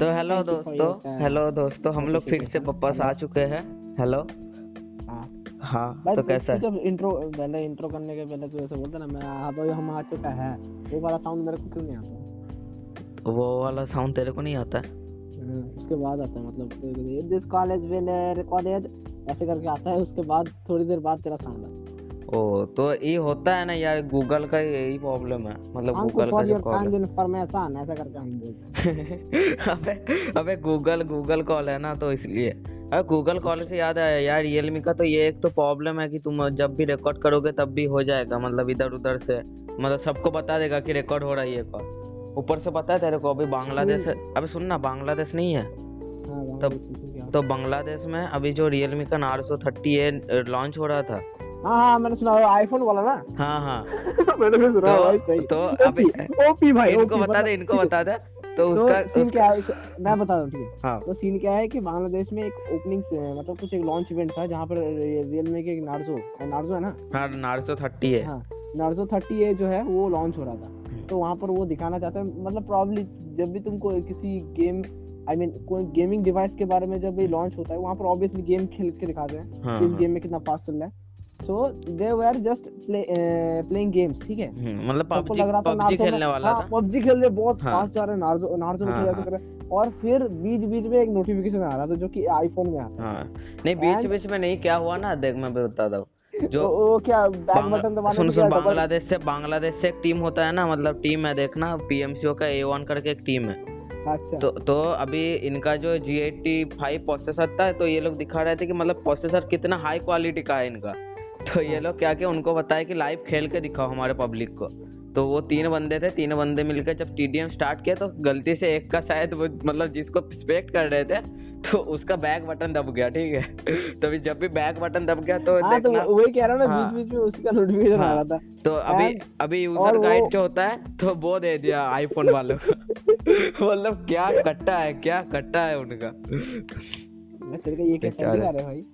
तो हेलो दोस्तों। हेलो दोस्तों हम लोग फिर से वापस आ चुके हैं। हेलो हाँ। हाँ तो कैसा है? जब इंट्रो पहले इंट्रो करने के पहले तो ऐसे बोलते ना मैं हाँ भाई हम आ चुका है। वो वाला साउंड मेरे को क्यों नहीं आता? वो वाला साउंड तेरे को नहीं आता? है उसके बाद आता है मतलब दिस कॉलेज विल रिकॉर्डेड ऐसे करके आता है उसके बाद थोड़ी देर बाद तेरा साउंड आता है ओ तो ये होता है ना यार गूगल का यही प्रॉब्लम है। मतलब गूगल का जो कॉल इन्फॉर्मेशन ऐसा करके हम बोलते अबे अबे गूगल गूगल कॉल है ना तो इसलिए। अरे गूगल कॉल से याद आया यार रियलमी का तो ये एक तो प्रॉब्लम है कि तुम जब भी रिकॉर्ड करोगे तब भी हो जाएगा मतलब इधर उधर से। मतलब सबको बता देगा कि रिकॉर्ड हो रहा है ये कॉल ऊपर से पता है तेरे को अभी बांग्लादेश अभी सुन ना बांग्लादेश नहीं है? हाँ तब- तो बांग्लादेश में अभी जो रियलमी का नार्सो थर्टी ए लॉन्च हो रहा था हाँ हाँ मैंने सुना आईफोन वाला ना? हाँ हाँ। मैंने भी सुना तो- भाई सही। तो अभी ओपी भाई इनको बता दे इनको बता दे। तो तो उसका सीन क्या है मैं बता दूँ ठीक है। हाँ। तो सीन क्या है कि बांग्लादेश में एक ओपनिंग मतलब कुछ एक लॉन्च इवेंट था जहाँ पर रियलमी के एक नार्जो नार्जो है ना? हाँ नार्सो थर्टी है। हाँ नार्जो थर्टी ए जो है वो लॉन्च हो रहा था। तो वहाँ पर वो दिखाना चाहते हैं मतलब प्रॉब्ली जब भी तुमको किसी गेम आई मीन कोई गेमिंग डिवाइस के बारे में जब ये लॉन्च होता है वहाँ पर ऑब्वियसली गेम खेल के दिखाते हैं। हाँ, इस हाँ। गेम में कितना फास्ट चल रहा है। So they were just playing games ठीक है? हम्म, मतलब पबजी लग रहा था पबजी नार्जो खेलने वाला हाँ, था। पबजी खेल रहे बहुत हाँ। फास्ट जा रहे हैं नार्जो नार्जो में हाँ, खेल हाँ। रहे। हैं और फिर बीच बीच में एक नोटिफिकेशन आ रहा था जो कि आईफोन में आता हाँ। नहीं बीच बीच में नहीं क्या हुआ ना? देख मैं बता है जो वो क्या बैक बटन दबाने सुन सुन बांग्लादेश से बांग्लादेश से एक टीम होता है ना मतलब टीम है देखना पीएमसीओ का ए वन करके एक टीम है। अच्छा। तो तो अभी इनका जो जी एट्टी फाइव प्रोसेसर था तो ये लोग दिखा रहे थे कि मतलब प्रोसेसर कितना हाई क्वालिटी का है इनका। तो ये लोग क्या किया उनको बताया कि लाइव खेल के दिखाओ हमारे पब्लिक को। तो वो तीन बंदे थे तीन बंदे मिलकर जब टीडीएम स्टार्ट किया तो गलती से एक का शायद वो मतलब जिसको स्पेक्ट कर रहे थे तो उसका बैक बटन दब गया ठीक है? तो अभी जब भी बैक बटन दब गया तो हाँ तो वही कह रहा हूँ ना हाँ। बीच बीच में उसका नोटिफिकेशन आ हाँ। रहा था। तो अभी अभी यूज़र गाइड जो होता है तो वो दे दिया आईफोन वालों को। मतलब क्या कट्टा है क्या कट्टा है उनका। मैं तेरे का ये क्या भाई?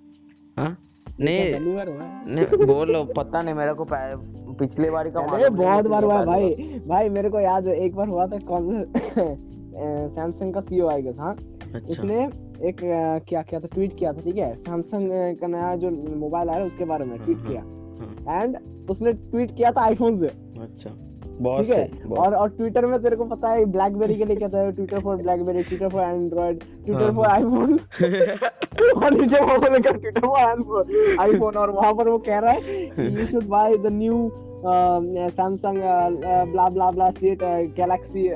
हाँ? नहीं। नहीं बोलो पता नहीं मेरे को पिछली बारी का अरे बहुत बार हुआ भाई। भाई मेरे को याद है एक बार हुआ था कौन सैमसंग का सीईओ आएगा था बार। अच्छा। उसने एक क्या किया था ट्वीट किया था ठीक है? सैमसंग का नया जो मोबाइल आया उसके बारे में ट्वीट हाँ, किया। एंड उसने ट्वीट किया था आईफोन से। अच्छा। ठीक है? और और ट्विटर में तेरे को पता है ब्लैकबेरी के लिए क्या था? Twitter for BlackBerry Twitter for Android Twitter हाँ, फॉर आईफोन और नीचे वहाँ पर लिखा ट्विटर फॉर आईफोन और वहाँ पर वो कह रहा है you should buy the new Samsung blah blah blah seat Galaxy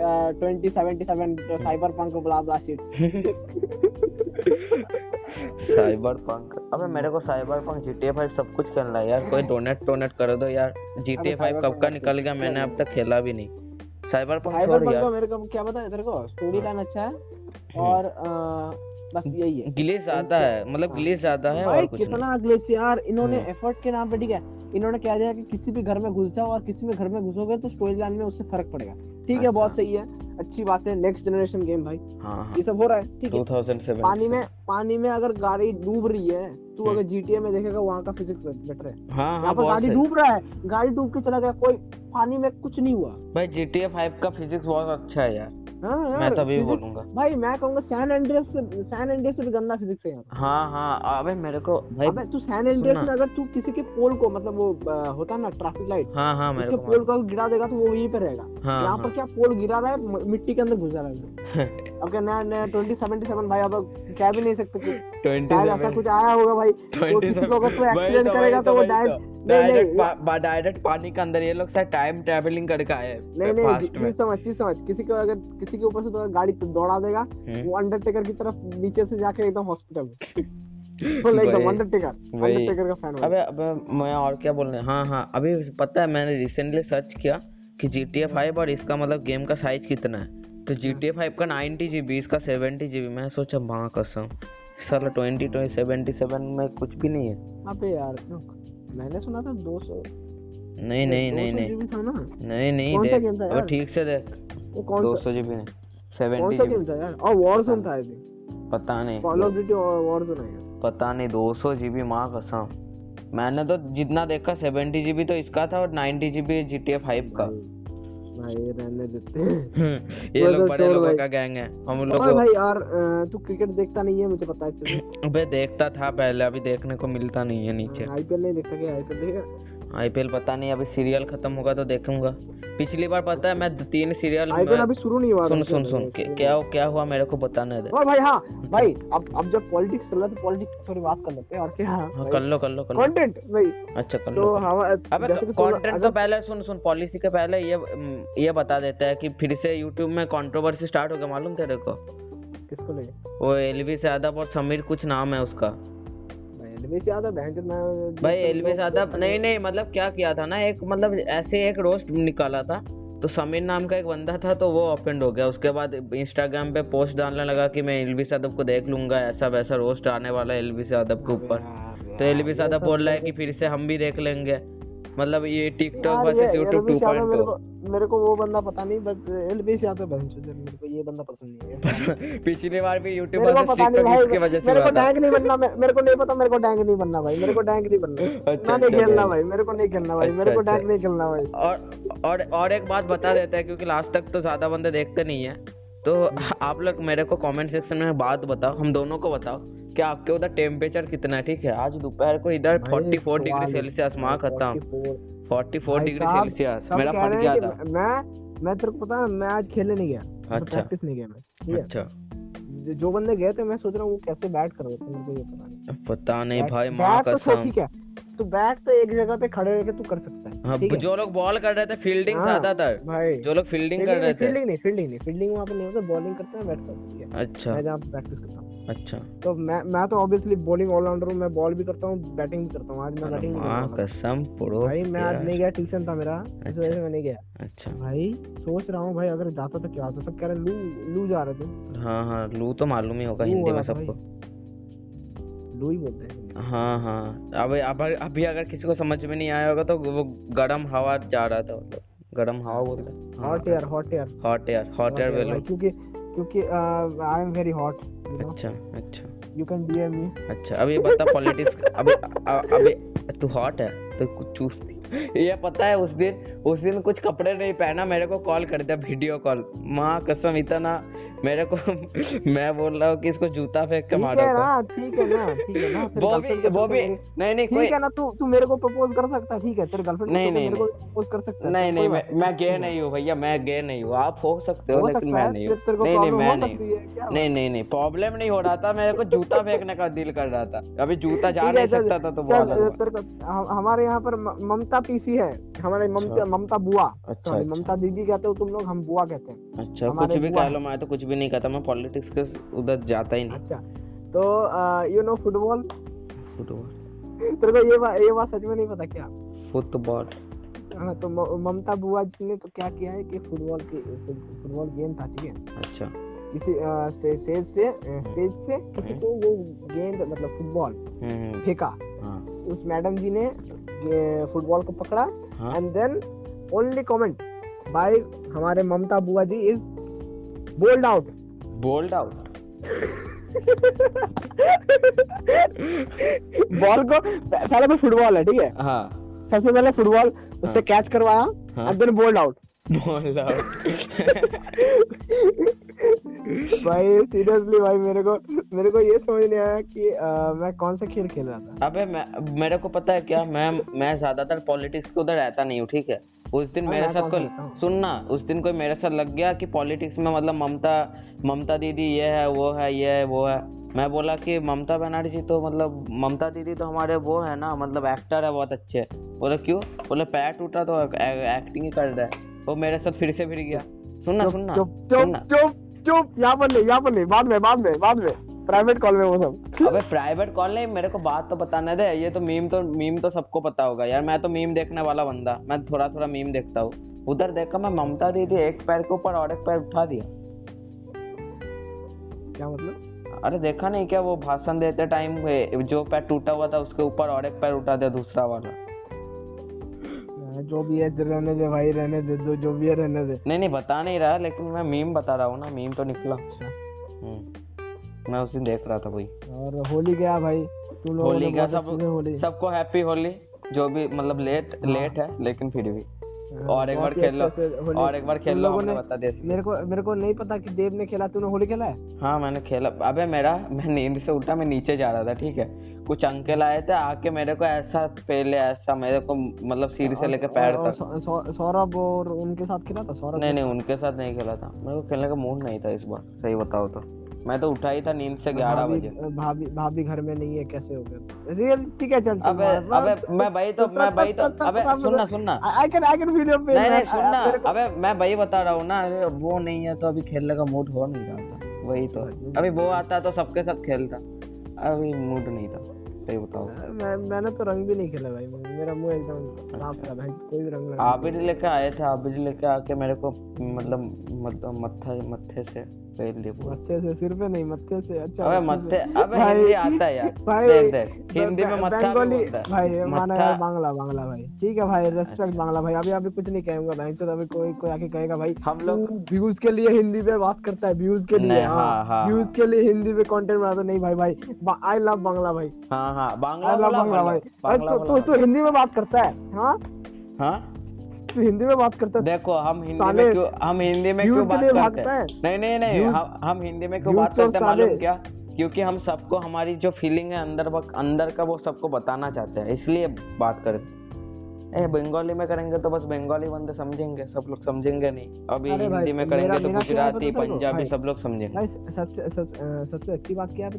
2077 cyberpunk blah blah seat cyberpunk अबे मेरे को साइबर पंक जीटीए फाइव सब कुछ खेलना है यार। कोई डोनेट टोनेट कर दो यार। जीटीए फाइव कब का निकल गया? मैंने अब तक खेला भी नहीं। साइबर पंक साइबर छोड़ पंक यार। का मेरे को क्या पता है? तेरे को स्टोरी लाइन अच्छा है और बस यही है। ग्लिच ज़्यादा है। मतलब हाँ। ग्लिच ज़्यादा है और कुछ कितना ग्लिच यार। इन्होंने। एफर्ट के नाम पे ठीक है इन्होंने क्या दिया कि किसी भी घर में घुस जाओ और किसी भी घर में घुसोगे तो स्टोरी लाइन में उससे फ़र्क पड़ेगा। ठीक है। बहुत सही है। अच्छी बात है नेक्स्ट जनरेशन गेम भाई। हाँ हाँ। ये सब हो रहा है ठीक है। पानी में पानी में अगर गाड़ी डूब रही है तू हम्म। अगर जीटीए में देखेगा वहाँ का फिजिक्स बेटर है। हाँ हाँ पर गाड़ी डूब रहा है। गाड़ी डूब के चला गया कोई पानी में कुछ नहीं हुआ। भाई GTA 5 का फिजिक्स बहुत अच्छा है यार। हाँ मैं तभी बोलूँगा। भाई मैं कहूँगा सैन एंड्रियस से सैन एंड्रियस से भी गंदा फिजिक्स है। हाँ हाँ अबे मेरे को भाई अबे तू सैन एंड्रियस। में अगर तू किसी के पोल को मतलब वो होता है ना ट्रैफ़िक लाइट हाँ हाँ मेरे को पोल को गिरा देगा तो वो वहीं पे रहेगा। यहाँ पर क्या पोल गिरा रहा है मिट्टी के अंदर घुस रहा है। अब क्या नया नया ट्वेंटी सेवेंटी सेवन भाई अब कह भी नहीं सकते कुछ ऐसा कुछ आया होगा भाई। तो को एक्सीडेंट तो, करेगा तो वो डायरेक्ट नहीं डायरेक्ट पानी के अंदर ये लोग शायद टाइम ट्रैवलिंग करके आए नहीं नहीं चीज़ समझ चीज़ समझ। किसी को अगर किसी के ऊपर से तो गाड़ी दौड़ा देगा हम्म। वो अंडरटेकर की तरफ़ नीचे से जाके एकदम हॉस्पिटल अबे अबे मैं और क्या बोल रहे हाँ? हाँ अभी पता है मैंने रिसेंटली सर्च किया कि जी टी फाइव और इसका मतलब गेम का साइज़ कितना है। तो जी टी फाइव का नाइन्टी जी बी इसका सेवेंटी जी बी मैं सोचा माँ कसम। साला ट्वेंटी ट्वेंटी सेवेंटी सेवन में कुछ भी नहीं है। अबे यार मैंने सुना था 200 नहीं नहीं नहीं नहीं। जीबी नहीं नहीं देख यार? ठीक से देख। दो सौ जी बी नहीं सेवेंटी जी और था पता नहीं। कॉल ऑफ़ ड्यूटी है पता नहीं दो सौ जी बी माँ कसम। मैंने तो जितना देखा सेवेंटी जी बी तो इसका था और ninety G B G T A five का। भाई रहने देते हैं। ये लोग तो बड़े लोगों का गैंग है। हम लोग भाई यार तू क्रिकेट देखता नहीं है मुझे पता है अबे देखता था पहले अभी देखने को मिलता नहीं है नीचे। आईपीएल नहीं देखता क्या? आईपीएल देखेगा आईपीएल पता नहीं अभी सीरियल खत्म होगा तो देखूँगा। पिछली बार पता है मैं तीन सीरियल आईपीएल अभी शुरू नहीं हुआ सुन सुन सुन क्या क्या क्या हुआ मेरे को बताने दे। और भाई हाँ भाई अब अब जब पॉलिटिक्स चल रहा है तो पॉलिटिक्स थोड़ी बात कर लेते हैं और क्या? हाँ कर लो कर लो कर लो। कंटेंट भाई। अच्छा कर तो लो हम अबे कंटेंट तो पहले सुन सुन पॉलिसी के पहले ये ये बता देता है कि फिर से यूट्यूब में कंट्रोवर्सी स्टार्ट हो गया मालूम तेरे को? किसको लेके? वो एलवी से यादव और समीर कुछ नाम है उसका। भाई एलवी यादव बहन चोद मैं भाई एलवी यादव नहीं नहीं मतलब क्या किया था ना एक मतलब ऐसे एक रोस्ट निकाला था तो समीर नाम का एक बंदा था तो वो ऑफेंड हो गया। उसके बाद इंस्टाग्राम पे पोस्ट डालने लगा कि मैं एलबी यादव को देख लूँगा ऐसा वैसा रोस्ट आने वाला है एलवी यादव के ऊपर। तो एलबी यादव बोल रहा है कि फिर से हम भी देख लेंगे। मतलब ये TikTok versus YouTube Elvish Yadav मेरे 2.0 को मेरे को वो बंदा पता नहीं बस एलवी यादव बहन चोद मेरे को ये बंदा पसंद नहीं है। पिछली बार भी यूट्यूब मेरे को वर्सेस नहीं टिकटॉक इसकी वजह से मेरे को टैंक नहीं बनना मेरे को नहीं पता मेरे को टैंक नहीं बनना भाई मेरे को टैंक नहीं बनना। अच्छा, नहीं अच्छा, खेलना भाई। भाई मेरे को नहीं खेलना भाई अच्छा, मेरे को अच्छा। टैंक नहीं खेलना भाई। और और और एक बात बता देता है क्योंकि लास्ट तक तो ज़्यादा बंदे देखते नहीं है। तो आप लोग मेरे को कमेंट सेक्शन में बात बताओ हम दोनों को बताओ। कि आपके उधर टेम्परेचर कितना है ठीक है? आज दोपहर को इधर भाई, 44 डिग्री। सेल्सियस माँ खत्म। 44 44 भाई डिग्री सेल्सियस मेरा फट गया था मैं मैं तेरे को पता है मैं आज खेलने नहीं गया। अच्छा। प्रैक्टिस नहीं गया मैं अच्छा। जो- बंदे गए थे मैं सोच रहा हूँ वो कैसे बैट कर रहे थे मेरे को ये पता नहीं। पता नहीं भाई माँ तो कसम। ठीक है। तो बैट तो एक जगह पे खड़े रह तू कर सकता है हाँ जो लोग बॉल कर रहे थे फील्डिंग हाँ, ज़्यादातर भाई। जो लोग फील्डिंग कर रहे थे। फील्डिंग नहीं फील्डिंग नहीं। फील्डिंग वहाँ पे नहीं होता बॉलिंग करते हैं बैट करते हैं अच्छा। मैं जहाँ प्रैक्टिस करता हूँ। अच्छा। तो मैं मैं तो ऑब्वियसली बॉलिंग ऑलराउंडर हूँ मैं बॉल भी करता हूँ बैटिंग भी करता हूँ आज मैं बैटिंग रहा हूँ कसम प्रो भाई मैं आज नहीं गया ट्यूशन था मेरा इस वजह से मैं नहीं गया। अच्छा। भाई सोच रहा हूँ भाई अगर जाता तो क्या होता? सब कह रहे लू लू जा रहे थे। हाँ हाँ लू तो मालूम ही होगा हिंदी में सबको। लू ही बोलते हैं हाँ हाँ। अब अब अभी अगर किसी को समझ में नहीं आया होगा तो वो गर्म हवा जा रहा था मतलब। गर्म हवा बोलते हैं। Hot air hot air hot air hot air क्योंकि क्योंकि I am very hot you know अच्छा अच्छा। यू कैन डीएम मी अच्छा अभी बता पॉलिटिक्स अब अबे तू हॉट है तो कुछ चूस ये पता है उस दिन उस दिन कुछ कपड़े नहीं पहना मेरे को कॉल कर दिया वीडियो कॉल माँ कसम इतना मेरे को मैं बोल रहा हूँ कि इसको जूता फेंक के मारो तो। ठीक है ना ठीक है ना वो भी वो भी नहीं नहीं कोई ठीक है ना तू तू मेरे को प्रपोज कर सकता है ठीक है तेरे गर्लफ्रेंड नहीं, नहीं, मेरे को प्रपोज कर सकता है नहीं नहीं मैं मैं गे नहीं हूँ भैया मैं गे नहीं हूँ आप हो सकते हो लेकिन मैं नहीं हूँ। नहीं नहीं मैं नहीं। नहीं नहीं नहीं प्रॉब्लम नहीं हो रहा था मेरे को जूता फेंकने का दिल कर रहा था। अभी जूता जा नहीं सकता था तो हम- हमारे यहाँ पर ममता पीसी है हमारे ममता ममता बुआ। अच्छा अच्छा। ममता दीदी कहते हो तुम लोग हम बुआ कहते हैं। अच्छा कुछ भी कह लो मैं तो कुछ भी नहीं कहता मैं पॉलिटिक्स के उधर जाता ही नहीं। अच्छा तो यू नो फुटबॉल फुटबॉल तेरे को ये बात ये बात सच में नहीं पता क्या? फुटबॉल हाँ तो ममता बुआ जी ने तो क्या किया है कि फुटबॉल की फुटबॉल गेम था ठीक है? अच्छा। किसी स्टेज से स्टेज से किसी को वो गेंद मतलब फुटबॉल हम्म हम्म, फेंका। हाँ। उस मैडम जी ने फुटबॉल को पकड़ा and then only comment by हमारे ममता बुआ ji is bold out bold out ball को पहले तो फुटबॉल है ठीक है? हाँ। सबसे पहले फुटबॉल उससे। कैच करवाया हाँ। And then bold out bold out भाई सीरियसली भाई मेरे को मेरे को ये समझ नहीं आया कि अ, मैं कौन सा खेल खेल रहा था। अबे मैं मेरे को पता है क्या मैं मैं ज़्यादातर पॉलिटिक्स के उधर रहता नहीं हूँ ठीक है? उस दिन हाँ, मेरे साथ कोई सुनना उस दिन कोई मेरे साथ लग गया कि पॉलिटिक्स में मतलब ममता ममता दीदी ये है वो है ये है वो है। मैं बोला कि ममता बनर्जी तो मतलब ममता दीदी तो हमारे वो है ना मतलब एक्टर है बहुत अच्छे। बोले क्यों? बोले पैर टूटा तो एक्टिंग ही कर रहा है वो मेरे साथ फिर से फिर गया। सुनना सुनना चुप चुप चुप चुप यहाँ पर नहीं यहाँ पर नहीं बाद में बाद में बाद में। प्राइवेट कॉल में वो सब। अबे प्राइवेट कॉल नहीं मेरे को बात तो बताने दे। ये तो मीम तो मीम तो सबको पता होगा। यार मैं तो मीम देखने वाला बंदा। मैं थोड़ा थोड़ा मीम देखता हूँ। उधर देखा मैं ममता दीदी एक पैर के ऊपर और एक पैर उठा दिया। क्या मतलब? अरे देखा नहीं क्या? वो भाषण देते टाइम जो पैर टूटा हुआ था उसके ऊपर और एक पैर उठा दिया दूसरा वाला। हाँ, जो भी है रहने दे भाई रहने दे जो जो भी है रहने दे। नहीं नहीं बता नहीं रहा लेकिन मैं मीम बता रहा हूँ ना। मीम तो निकला। अच्छा। हम्म। मैं उस दिन देख रहा था वही। और होली गया भाई तुम लोगों होली गया सब होली। सबको हैप्पी होली जो भी मतलब लेट लेट है लेकिन फिर भी। और एक बार खेल लो और एक बार खेल लो हमने बता दिया मेरे को मेरे को नहीं पता कि देव ने खेला तूने होली खेला है? हाँ मैंने खेला। अबे मेरा मैं नींद से उठा मैं नीचे जा रहा था ठीक है? कुछ अंकल आए थे आके मेरे को ऐसा पहले ऐसा मेरे को मतलब सिर से लेके पैर तक। सौरभ और उनके साथ खेला था? सौरभ नहीं नहीं उनके साथ नहीं खेला था। मेरे को खेलने का मूड नहीं था इस बार सही बताओ तो। मैं तो उठा ही था नींद से ग्यारह बजे। भाभी भाभी घर में नहीं है कैसे हो गया? रियल ठीक है चल अबे अबे मैं भाई तो मैं भाई तो अबे सुनना सुनना। I can I can video पे नहीं नहीं सुनना। अबे मैं वही बता रहा हूँ ना अरे वो नहीं है तो अभी खेलने का मूड हो नहीं रहा था। वही तो। अभी वो आता तो सबके साथ खेलता। अभी मूड नहीं था। सही बताओ। मैं मैंने तो रंग भी नहीं खेला भाई मेरा मुँह एकदम साफ़ था भाई कोई भी रंग लगा आबिद लेके आए थे आबिद लेके आके मेरे को मतलब मतलब मत्था मत्थे से। पूरा से सिर पे नहीं मत्थे से अच्छा अबे मत्थे अबे हिंदी आता है यार। भाई, देख देख हिंदी में ब- मत्था बंगाली भाई माना यार बांग्ला बांग्ला भाई। ठीक है भाई रेस्पेक्ट बांग्ला भाई। अभी अभी कुछ नहीं कहूँगा भाई तो अभी कोई कोई आके कहेगा भाई हम लोग व्यूज़ के लिए हिंदी में बात करता है व्यूज़ के लिए व्यूज़। के लिए हिंदी में कंटेंट बनाता नहीं भाई भाई आई लव बांग्ला भाई। हाँ हाँ बांग्ला बांग्ला भाई। तू हिंदी में बात करता है हाँ? हाँ? तू हिंदी में बात करता है। देखो हम हिंदी में क्यों हम हिंदी में क्यों बात करते हैं। नहीं नहीं नहीं हम हम हिंदी में क्यों बात करते हैं मालूम क्या? क्योंकि हम सबको हमारी जो फीलिंग है अंदर अंदर का वो सबको बताना चाहते हैं इसलिए बात करते ए बंगाली में करेंगे तो बस बंगाली बंदे समझेंगे सब लोग समझेंगे नहीं। अभी हिंदी में करेंगे तो गुजराती? पंजाबी सब लोग समझेंगे। सबसे सबसे अच्छी बात क्या है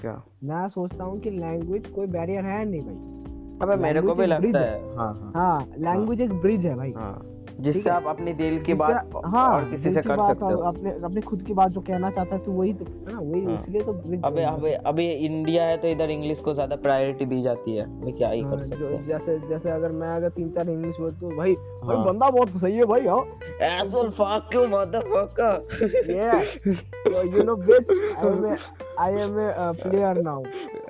क्या? मैं सोचता हूँ कि लैंग्वेज कोई बैरियर है नहीं भाई। अबे मेरे को भी लगता है। हाँ। हाँ हाँ। लैंग्वेज एक ब्रिज है भाई। हाँ। जिससे आप अपनी दिल की बात हाँ और किसी से कर सकते हो। अपने अपने खुद की बात जो कहना चाहता है तो वही तो ना वही हाँ। इसलिए तो अबे अबे अभी इंडिया है तो इधर इंग्लिश को ज़्यादा प्रायोरिटी दी जाती है। मैं क्या ही हाँ, कर जो सकते हैं। जैसे जैसे अगर मैं अगर तीन चार इंग्लिश बोल तो भाई भाई हाँ। बंदा बहुत सही है भाई हाँ। A I am a uh, player now.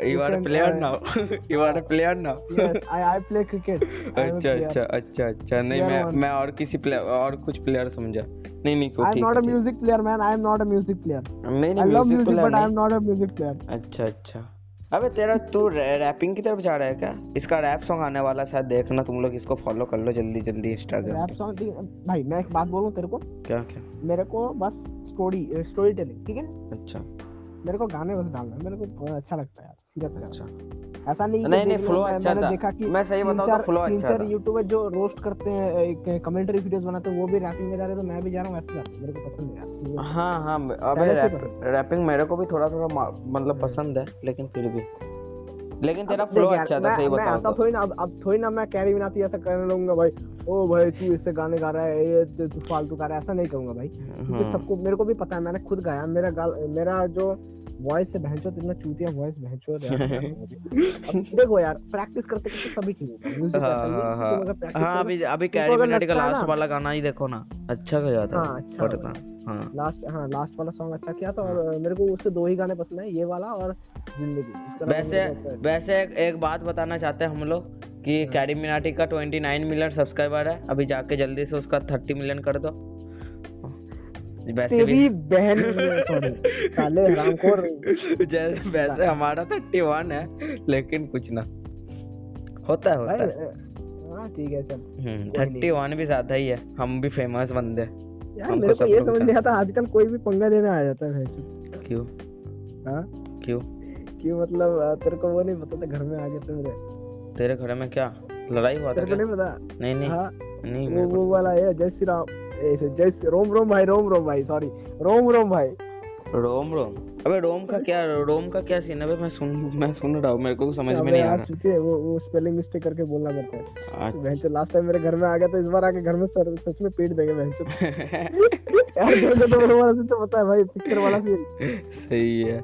You are a can, player uh, now. You are a player now. yes I I play cricket. I am a अच्छा अच्छा अच्छा अच्छा। नहीं मैं मैं और किसी प्लेयर और कुछ प्लेयर समझा। नहीं नहीं को I am ठीक not है, a ठीक music player man. I am not a music player. है। नहीं I नहीं love music music player but I am नहीं not a music player. अच्छा अच्छा। अबे तेरा तू रैपिंग की तरफ़ जा रहा है क्या? इसका रैप सॉन्ग आने वाला है, शायद देखना तुम लोग इसको फॉलो कर लो जल्दी जल्दी इंस्टाग्राम रैप सॉन्ग भाई मैं एक बात बोलूँ तेरे को? क्या क्या? मेरे को बस स्टोरी स्टोरी टेलिंग ठीक है? अच्छा। मेरे को गाने बस डालना मेरे को अच्छा लगता है यार सीरियस अच्छा। ऐसा नहीं नहीं, नहीं, फ्लो अच्छा मैंने था। देखा कि मैं सही बताऊँ तो फ्लो अच्छा था। यूट्यूबर जो रोस्ट करते हैं एक कमेंट्री वीडियोस बनाते हैं वो भी रैपिंग में जा रहे हैं तो मैं भी जा रहा हूँ ऐसे मेरे को पसंद है यार हाँ हाँ अबे रैपिंग मेरे को भी थोड़ा थोड़ा मतलब पसंद है लेकिन फिर भी। लेकिन तेरा फ्लो अच्छा था सही मैं ऐसा तो। थोड़ी ना अब अब थोड़ी ना मैं कैरी मिनाती ऐसा करने लूँगा भाई। ओ भाई तू इससे गाने गा रहा है ये तू फालतू गा रहा है ऐसा नहीं करूँगा भाई। क्योंकि हम्म, सबको मेरे को भी पता है मैंने खुद गाया मेरा मेरा जो वॉइस से भैंचो इतना चूतिया वॉइस भैंचो अब देखो यार प्रैक्टिस करते करते सभी ठीक होगा हाँ है, हाँ हाँ। करोगे- अभी अभी कैरी मिनाटी का लास्ट वाला गाना ही देखो ना अच्छा गया था हाँ, अच्छा पढ़ता हाँ। लास्ट हाँ लास्ट वाला सॉन्ग अच्छा किया था और मेरे को उससे दो ही गाने पसंद है ये वाला और ज़िंदगी। वैसे अच्छा है। वैसे एक, एक बात बताना चाहते हैं हम लोग कि हाँ। कैरी मिनाटी का 29 मिलियन सब्सक्राइबर है अभी जाके जल्दी से उसका 30 मिलियन कर दो। तेरी बहन साले हरामखोर जैसे वैसे हमारा 31 है लेकिन कुछ ना। होता है होता है। हाँ ठीक है चल। कोई नहीं। 31 भी ज़्यादा ही है। हम भी फ़ेमस बंदे। यार मेरे को ये समझ नहीं आता आजकल कोई भी पंगा लेने आ जाता है क्यों? हाँ? क्यों? क्यों मतलब तेरे को वो नहीं पता था घर में आ गए थे मेरे। तेरे घर में क्या? लड़ाई हुआ था नहीं पता? नहीं नहीं। हाँ? नहीं वो वो वाला है जय श्री राम। ऐसे जय रोम रोम भाई रोम रोम भाई सॉरी रोम रोम भाई रोम रोम अबे रोम का क्या रोम का क्या सीन है? मैं सुन मैं सुन रहा हूँ मेरे को समझ में नहीं आ रहा। चुके वो वो स्पेलिंग मिस्टेक करके बोलना पड़ता है। भैंस लास्ट टाइम मेरे घर में आ गया तो इस बार आके घर में सर सच में पीट देंगे भैंस यार मेरे को तो वो वाला सीन तो पता है भाई पिक्चर वाला सीन सही है।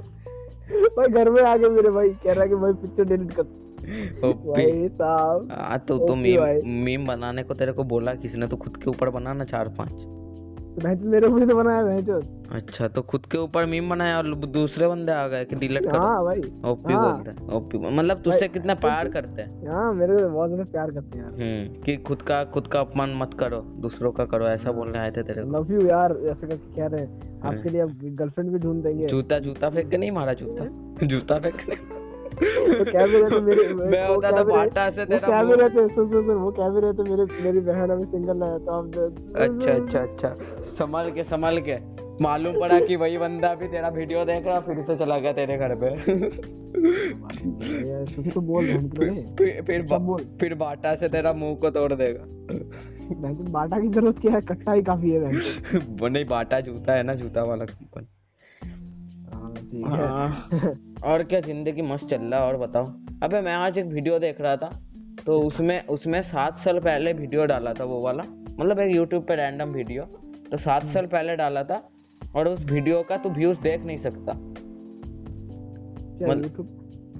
भाई घर में आ गए मेरे भाई कह रहा है कि भाई पिक्चर डिलीट कर हाँ तो तो मीम मीम बनाने को तेरे को बोला किसी ने तो खुद के ऊपर बनाना चार पाँच। तो भैंस मेरे ऊपर तो बनाया भैंस अच्छा तो खुद के ऊपर मीम बनाया और दूसरे बंदे आ गए कि डिलीट करो। हाँ भाई। ओपी हाँ। बोलते हैं ओपी मतलब तुझसे कितना प्यार करते हैं? हाँ मेरे को बहुत ज़्यादा प्यार करते हैं यार। हम्म कि खुद का खुद का अपमान मत करो दूसरों का करो ऐसा बोलने आए थे तेरे को। लव यू यार ऐसे करके कह रहे हैं। आपके लिए गर्लफ्रेंड भी ढूंढ देंगे। जूता जूता फेंक के नहीं मारा जूता? जूता फेंक के नहीं वो कह भी मेरे मैं होता कह तो भी रहे- बाटा से तेरा कह भी मुंह- रहे थे सुन सुन सुन वो कह भी मेरे मेरी बहन अभी सिंगल है तो अब अच्छा अच्छा अच्छा। संभल के संभल के। मालूम पड़ा कि वही बंदा भी तेरा वीडियो देख रहा फिर से चला गया तेरे घर पे। तो बोल। फिर फिर बाटा से तेरा मुँह को तोड़ देगा। बाटा की ज़रूरत क्या है? कट्टा ही काफ़ी है वो नहीं बाटा जूता है ना जूता वाला कंपनी ठीक हाँ। है। और क्या ज़िंदगी मस्त चल रहा है और बताओ। अबे मैं आज एक वीडियो देख रहा था तो उसमें उसमें सात साल पहले वीडियो डाला था वो वाला। मतलब एक यूट्यूब पे रैंडम वीडियो तो सात साल पहले डाला था और उस वीडियो का तू व्यूज़ देख नहीं सकता। क्या मत- YouTube?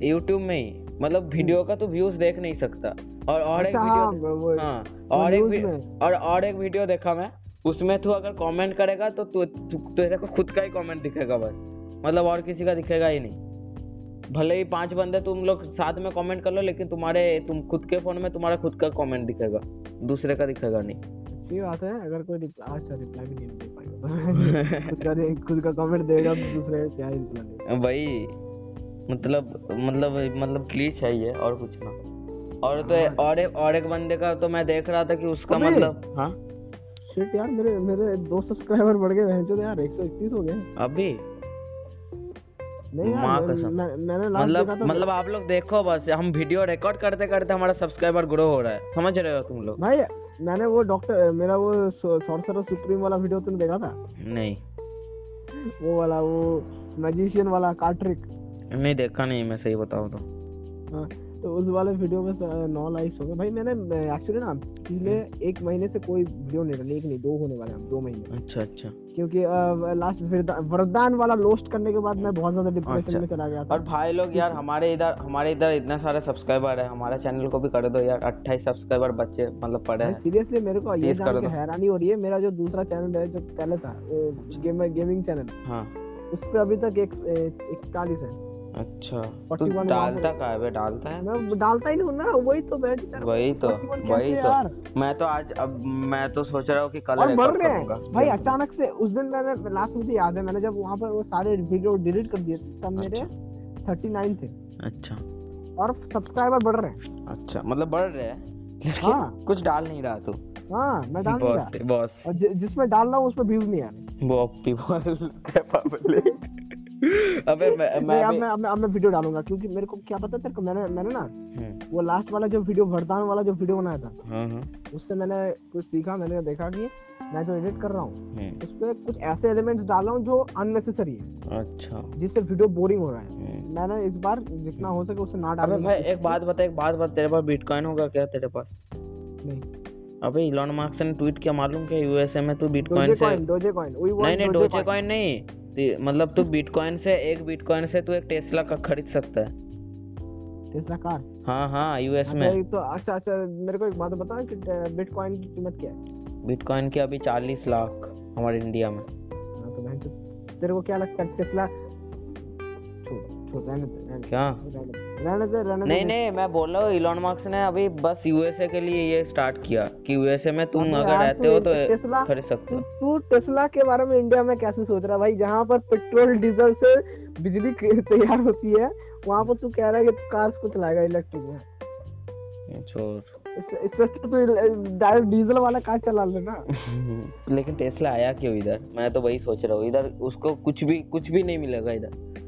यूट्यूब में ही। मतलब वीडियो का तू व्यूज़ देख नहीं सकता। और और एक अच्छा, हाँ, वीडियो हाँ और एक। और और एक वीडियो देखा मैं। उसमें तू अगर कमेंट करेगा तो तू तू- तेरे को खुद का ही कमेंट दिखेगा बस। मतलब और किसी का दिखेगा ही नहीं। भले ही पाँच बंदे तुम लोग साथ में कमेंट कर लो लेकिन तुम्हारे तुम खुद के फ़ोन में तुम्हारा खुद का कमेंट दिखेगा। दूसरे का दिखेगा नहीं। अच्छी बात है अगर कोई अच्छा रिप्लाई भी नहीं दे पाएगा खुद का खुद का कमेंट देगा तो दूसरे क्या रिप्लाई देगा? वही मतलब मतलब मतलब ग्लिच है ये और कुछ ना। और तो हाँ। और एक और एक बंदे का तो मैं देख रहा था कि उसका मतलब हाँ? शिट यार मेरे मेरे दो सब्सक्राइबर बढ़ गए बहन चोद यार 131 हो गए। अभी? माँ कसम। मैं, मैंने मतलब मतलब आप लोग देखो बस हम वीडियो रिकॉर्ड करते करते हमारा सब्सक्राइबर ग्रो हो रहा है। समझ रहे हो तुम लोग? भाई मैंने वो डॉक्टर मेरा वो सॉर्सरर सुप्रीम वाला वीडियो तुमने देखा था? नहीं। वो वाला वो मैजिशियन वाला कार्ट्रिक नहीं देखा नहीं मैं सही बताऊँ तो। हाँ, तो उस वाले वीडियो में नौ लाइक्स हो गए। भाई मैंने एक्चुअली ना पिछले एक महीने से कोई वीडियो नहीं डाली एक नहीं दो होने वाले हैं दो महीने। अच्छा अच्छा। क्योंकि लास्ट वरदान वाला लोस्ट करने के बाद मैं बहुत ज़्यादा डिप्रेशन अच्छा। में चला गया था। और भाई लोग यार हमारे इधर हमारे इधर इतने सारे सब्सक्राइबर है हमारे चैनल को भी कर दो यार अट्ठाईस सब्सक्राइबर बच्चे मतलब पड़े हैं। सीरियसली मेरे को ये जान के हैरानी हो रही है मेरा जो दूसरा चैनल है जो पहले था गेमिंग चैनल उस पे अभी तक एक इकतालीस है। अच्छा तू डालता का है? बे डालता है? मैं डालता ही नहीं हूँ ना वही तो बैठ वही तो वही तो। मैं तो आज अब मैं तो सोच रहा हूँ कि कल रहे हैं। भाई अचानक से उस दिन मैंने लास्ट मुझे याद है मैंने जब वहाँ पर वो सारे वीडियो डिलीट कर दिए तब मेरे थर्टी नाइन थे। अच्छा। और सब्सक्राइबर बढ़ रहे हैं। अच्छा मतलब बढ़ रहे हैं? हाँ। कुछ डाल नहीं रहा तू। हाँ मैं डाल नहीं रहा। बॉस। जिसमें डाल रहा हूँ उसमें व्यूज़ नहीं आ रहे पब्लिक अबे मैं मैं अब मैं अब मैं मैं वीडियो डालूँगा क्योंकि मेरे को क्या पता तेरे को मैंने मैंने ना हम्म, वो लास्ट वाला जो वीडियो वरदान वाला जो वीडियो बनाया था हाँ हाँ। उससे मैंने कुछ सीखा मैंने देखा कि मैं जो एडिट कर रहा हूँ हम्म, उस पर कुछ ऐसे एलिमेंट्स डाल रहा हूँ जो अननेसेसरी है। अच्छा। जिससे वीडियो बोरिंग हो रहा है। हम्म। मैंने इस बार जितना हो सके उससे ना अबे भाई एक बात बता एक बात बता तेरे पास बिटकॉइन होगा क्या तेरे पास? नहीं। अबे इलॉन मार्क्स ने ट्वीट किया मालूम क्या यूएसए में तू बिटकॉइन से डोजे कॉइन नहीं नहीं डोजे कॉइन नहीं। मतलब तू बिटकॉइन से एक बिटकॉइन से तू एक टेस्ला का खरीद सकता है। टेस्ला कार हाँ हाँ यूएस अच्छा में। तो अच्छा अच्छा मेरे को एक बात बता कि बिटकॉइन की कीमत क्या है? बिटकॉइन की अभी चालीस लाख हमारे इंडिया में। हाँ, तो तेरे को क्या लगता है टेस्ला छोड़ छोड़ क्या? रहने दे रहने नहीं नहीं मैं बोल रहा हूँ इलॉन मार्क्स ने अभी बस यूएसए के लिए ये स्टार्ट किया। कि यूएसए में तुम अगर रहते हो तो टेस्ला खरीद सकते हो। तू टेस्ला के बारे में इंडिया में कैसे सोच रहा है? भाई जहाँ पर पेट्रोल डीजल से बिजली तैयार होती है वहाँ पर तू कह रहा है कि कार्स को चलाएगा इलेक्ट्रिक में। तू डायरेक्ट डीजल वाला कार चला लेना लेकिन टेस्ला आया क्यों इधर? मैं तो वही सोच रहा हूँ इधर उसको कुछ भी कुछ भी नहीं मिलेगा इधर।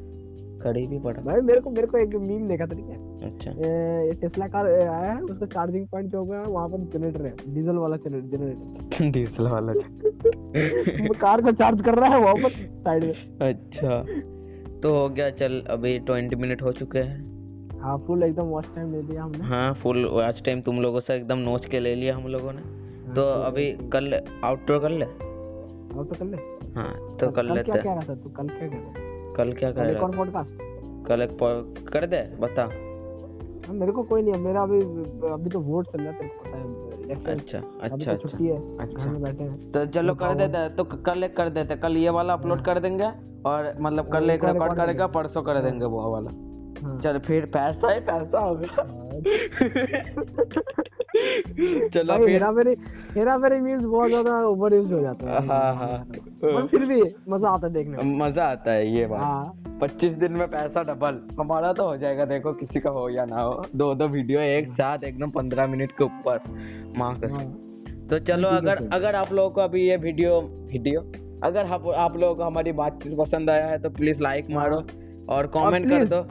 खड़ी भी पड़ा। भाई मेरे को मेरे को एक मीम देखा था ठीक है? अच्छा। ये टेस्ला कार आया है उसका चार्जिंग पॉइंट जो है वहाँ पर जनरेटर है डीजल वाला जनरेटर डीजल वाला। वो कार को चार्ज कर रहा है वहाँ पर साइड में। अच्छा। तो हो गया चल अभी ट्वेंटी मिनट हो चुके हैं। हाँ फुल एकदम वॉच टाइम दे दिया हमने। हाँ फुल आज टाइम तुम लोगों से एकदम नोच के ले लिया हम लोगों ने। तो हाँ, अभी कल आउटडोर कर ले। और तो कर ले? हाँ तो कर कल लेते क्या हैं। कह रहा था तू? कल क्या कह रहा था? कल क्या करेगा और पॉडकास्ट कल एक कर दे बता। हाँ, मेरे को कोई नहीं है मेरा अभी अभी तो वोट चल रहा है तेरे को पता है अच्छा अच्छा तो अच्छा छुट्टी है अच्छा। में बैठे हैं। तो चलो कर देते हैं तो कल एक कर देते हैं कल ये वाला अपलोड कर देंगे और मतलब कल हाँ, एक रिकॉर्ड करेगा परसों कर देंगे वो वाला। हाँ। चल फिर पैसा ही पैसा होगा। चलो भाई फिर। हेरा फेरी हेरा फेरी मीम्स बहुत ज़्यादा ओवर यूज़ हो जाता है। हाँ हाँ पर फिर भी मज़ा आता है देखने में। मज़ा आता है ये बात। हाँ। पच्चीस दिन में पैसा डबल हमारा तो हो जाएगा देखो किसी का हो या ना हो। दो दो वीडियो एक साथ एकदम पंद्रह मिनट के ऊपर। माँ हाँ। तो चलो अगर अगर आप लोगों को अभी ये वीडियो वीडियो अगर आप आप लोगों को हमारी बातचीत पसंद आया है तो प्लीज़ लाइक मारो और कमेंट कर दो।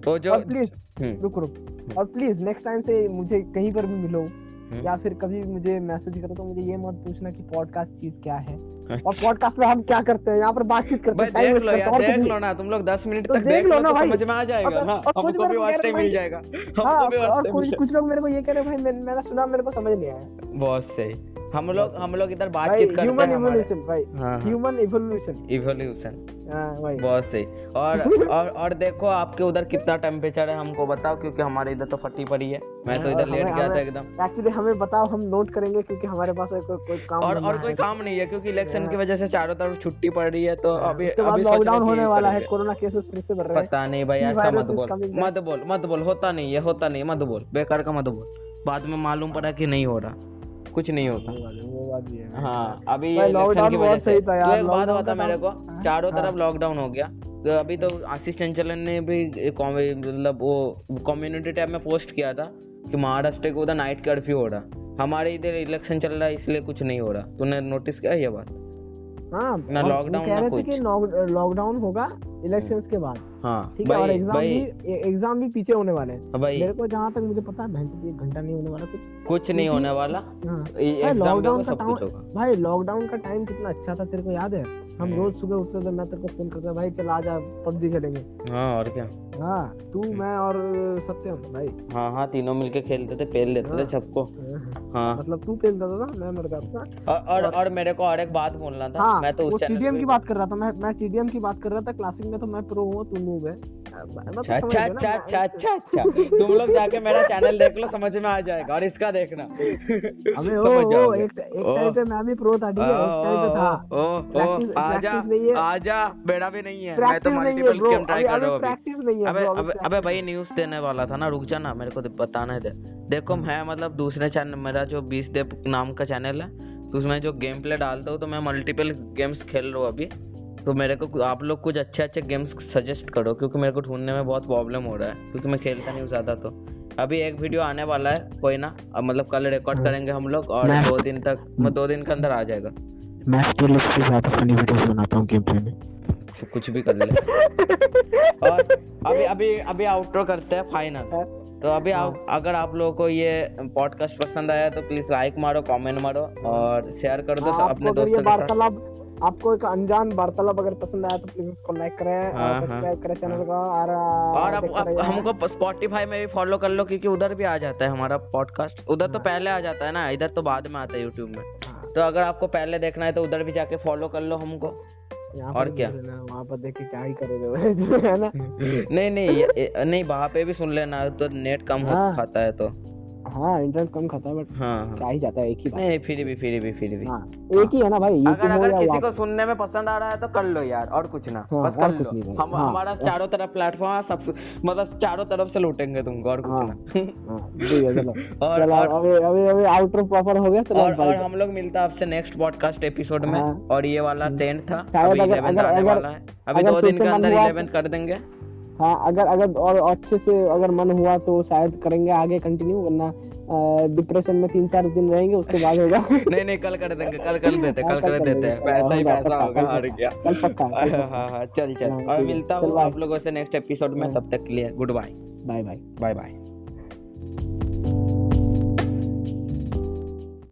तो जो प्लीज़ रुक रुक। और प्लीज़ नेक्स्ट टाइम से मुझे कहीं पर भी मिलो हम्म। या फिर कभी मुझे मैसेज करो तो मुझे ये मत पूछना कि पॉडकास्ट चीज़ क्या है। अच्छा। और पॉडकास्ट में हम क्या करते हैं? यहाँ पर बातचीत करते हैं। देख लो यार हैं, देख कुछ लो ना तुम लोग दस मिनट तो तक देख लो ना तो भाई। समझ में आ जाएगा हाँ हमको भी मिल जाएगा। हाँ हमको भी और कुछ कुछ लोग मेरे को ये कह रहे हैं, भाई मैंने सुना मेरे को समझ नहीं आया बहुत सही। हम लोग हम लोग इधर बातचीत करते ह्यूमन हैं इवोल्यूशन भाई। हाँ हाँ। ह्यूमन इवोल्यूशन इवोल्यूशन भाई। बहुत सही। और और और देखो आपके उधर कितना टेम्परेचर है हमको बताओ क्योंकि हमारे इधर तो फटी पड़ी है। मैं तो हाँ, इधर लेट गया था एकदम। एक्चुअली हमें बताओ हम नोट करेंगे क्योंकि हमारे पास कोई कोई काम और और कोई काम नहीं है क्योंकि इलेक्शन हाँ। की वजह से चारों तरफ़ छुट्टी पड़ रही है तो अभी अभी लॉकडाउन होने वाला है कोरोना केसेस फिर से बढ़ रहे हैं। पता नहीं भाई ऐसा मत बोल। मत बोल मत बोल होता नहीं है होता नहीं मत बोल बेकार का मत बोल। बाद में मालूम पड़ा कि नहीं हो रहा। कुछ नहीं होता। वो बात- भी है हाँ अभी ये भाई, इलेक्शन lockdown की बहुत सही था यार, बात बता मेरे को चारों हाँ। तरफ़ लॉकडाउन हो गया। तो अभी तो आशीष चंचलन ने भी मतलब वो कम्युनिटी टैब में पोस्ट किया था कि महाराष्ट्र को उधर नाइट कर्फ्यू हो रहा। हमारे इधर इलेक्शन चल रहा है इसलिए कुछ नहीं हो रहा। तूने नोटिस किया ये बात? हाँ ना और वो lockdown, कह ना रहे थे कुछ। कि लॉकडाउन होगा इलेक्शंस के बाद। हाँ ठीक है और एग्ज़ाम भी एग्ज़ाम भी पीछे होने वाले हैं। मेरे को जहाँ तक मुझे पता है एक घंटा नहीं होने वाला कुछ कुछ नहीं होने वाला। हाँ। एग्ज़ाम लॉकडाउन का का टाइम भाई लॉकडाउन का टाइम कितना अच्छा था तेरे को याद है? हम हम्म। रोज सुबह उठते थे मैं तेरे को फ़ोन करता भाई चल आ जा पबजी खेलेंगे। हाँ और क्या? हाँ तू मैं और सत्यम भाई। हाँ हाँ तीनों मिलके खेलते थे पेल लेते थे हाँ। सबको। हाँ। मतलब तू खेलता था मैं मर जाता था। और और मेरे को और एक बात बोलना था हाँ मैं तो उस चैनल की बात कर रहा था मैं मैं टीडीएम की बात कर रहा था क्लासिक में तो मैं प्रो हूँ तू नूब है मतलब अच्छा अच्छा अच्छा अच्छा अच्छा अच्छा। तुम लोग जाके मेरा चैनल देख लो समझ में आ जाएगा और इसका देखना। अबे ओ ओ एक एक। टाइम पे मैं भी प्रो था ठीक है? एक टाइम पे था। ओ, ओ, आजा आजा बेड़ा भी नहीं है। मैं तो है मल्टीपल गेम ट्राई कर रहा हूँ प्रैक्टिस नहीं है अबे अबे भाई न्यूज़ देने वाला था ना रुक जा ना मेरे को तो बताना दे। देखो मैं मतलब दूसरे चैनल मेरा जो बीस देव नाम का चैनल है तो उसमें जो गेम प्ले डालता हूँ तो मैं मल्टीपल गेम्स खेल रहा हूँ अभी। तो मेरे को आप लोग कुछ अच्छे अच्छे गेम्स सजेस्ट करो क्योंकि मेरे को ढूँढने में बहुत प्रॉब्लम हो रहा है क्योंकि मैं खेलता नहीं हूँ ज़्यादा तो। अभी एक वीडियो आने वाला है कोई ना अब मतलब कल रिकॉर्ड करेंगे हम लोग और दो दिन तक मैं दो दिन के अंदर आ जाएगा। मैं स्टिल उससे ज़्यादा फनी वीडियोस बनाता हूँ गेम प्ले में। तो कुछ भी कर ले। और अभी अभी अभी आउटरो करते हैं फाइनल तो अभी आप अगर आप लोगों को ये पॉडकास्ट पसंद आया तो प्लीज़ लाइक मारो कमेंट मारो और शेयर कर दो हाँ, अपने दोस्तों के साथ। आपको एक अनजान वार्तालाप अगर पसंद आया तो प्लीज़ उसको लाइक करें हाँ, और सब्सक्राइब करें चैनल को और और अब देखते अब रहिए। हमको स्पॉटिफाई में भी फॉलो कर लो क्योंकि उधर भी आ जाता है हमारा पॉडकास्ट उधर तो पहले आ जाता है ना इधर तो बाद में आता है यूट्यूब में। हाँ, तो अगर आपको पहले देखना है तो उधर भी जाके फॉलो कर लो हमको। और क्या? वहाँ पर देख के क्या ही करोगे है ना। नहीं नहीं नहीं वहाँ पे भी सुन लेना तो नेट कम हो हाँ। खाता है तो। हाँ इंटरनेट कम खाता है बट हाँ हाँ। क्या ही जाता है एक ही बात। नहीं फिर भी फिर भी फिर भी। हाँ एक ही है ना भाई अगर अगर किसी को सुनने में पसंद आ रहा है तो कर लो यार और कुछ ना हाँ, बस कर लो। हम हाँ, हमारा चारों तरफ़ प्लेटफॉर्म है सब मतलब चारों तरफ़ से लूटेंगे तुमको और। कुछ ना। और अभी अभी अभी आउटर प्रॉपर हो गया चलो और, हम लोग मिलता है आपसे नेक्स्ट पॉडकास्ट एपिसोड में। और ये वाला टेंथ था अभी आने वाला है। दो दिन के अंदर हुआ तो- इलेवेंथ कर देंगे। हाँ अगर अगर और अच्छे से अगर मन हुआ तो शायद करेंगे आगे कंटिन्यू वरना डिप्रेशन में तीन चार दिन रहेंगे उसके बाद होगा। नहीं नहीं कल कर देंगे कल कर देते हाँ, कल कर देते हैं। पैसा ही पैसा होगा और क्या कल पक्का, हाँ हाँ हाँ चल चल। हाँ, और मिलता हूँ आप लोगों से नेक्स्ट एपिसोड में हाँ। तब तक के लिए। Goodbye bye bye bye bye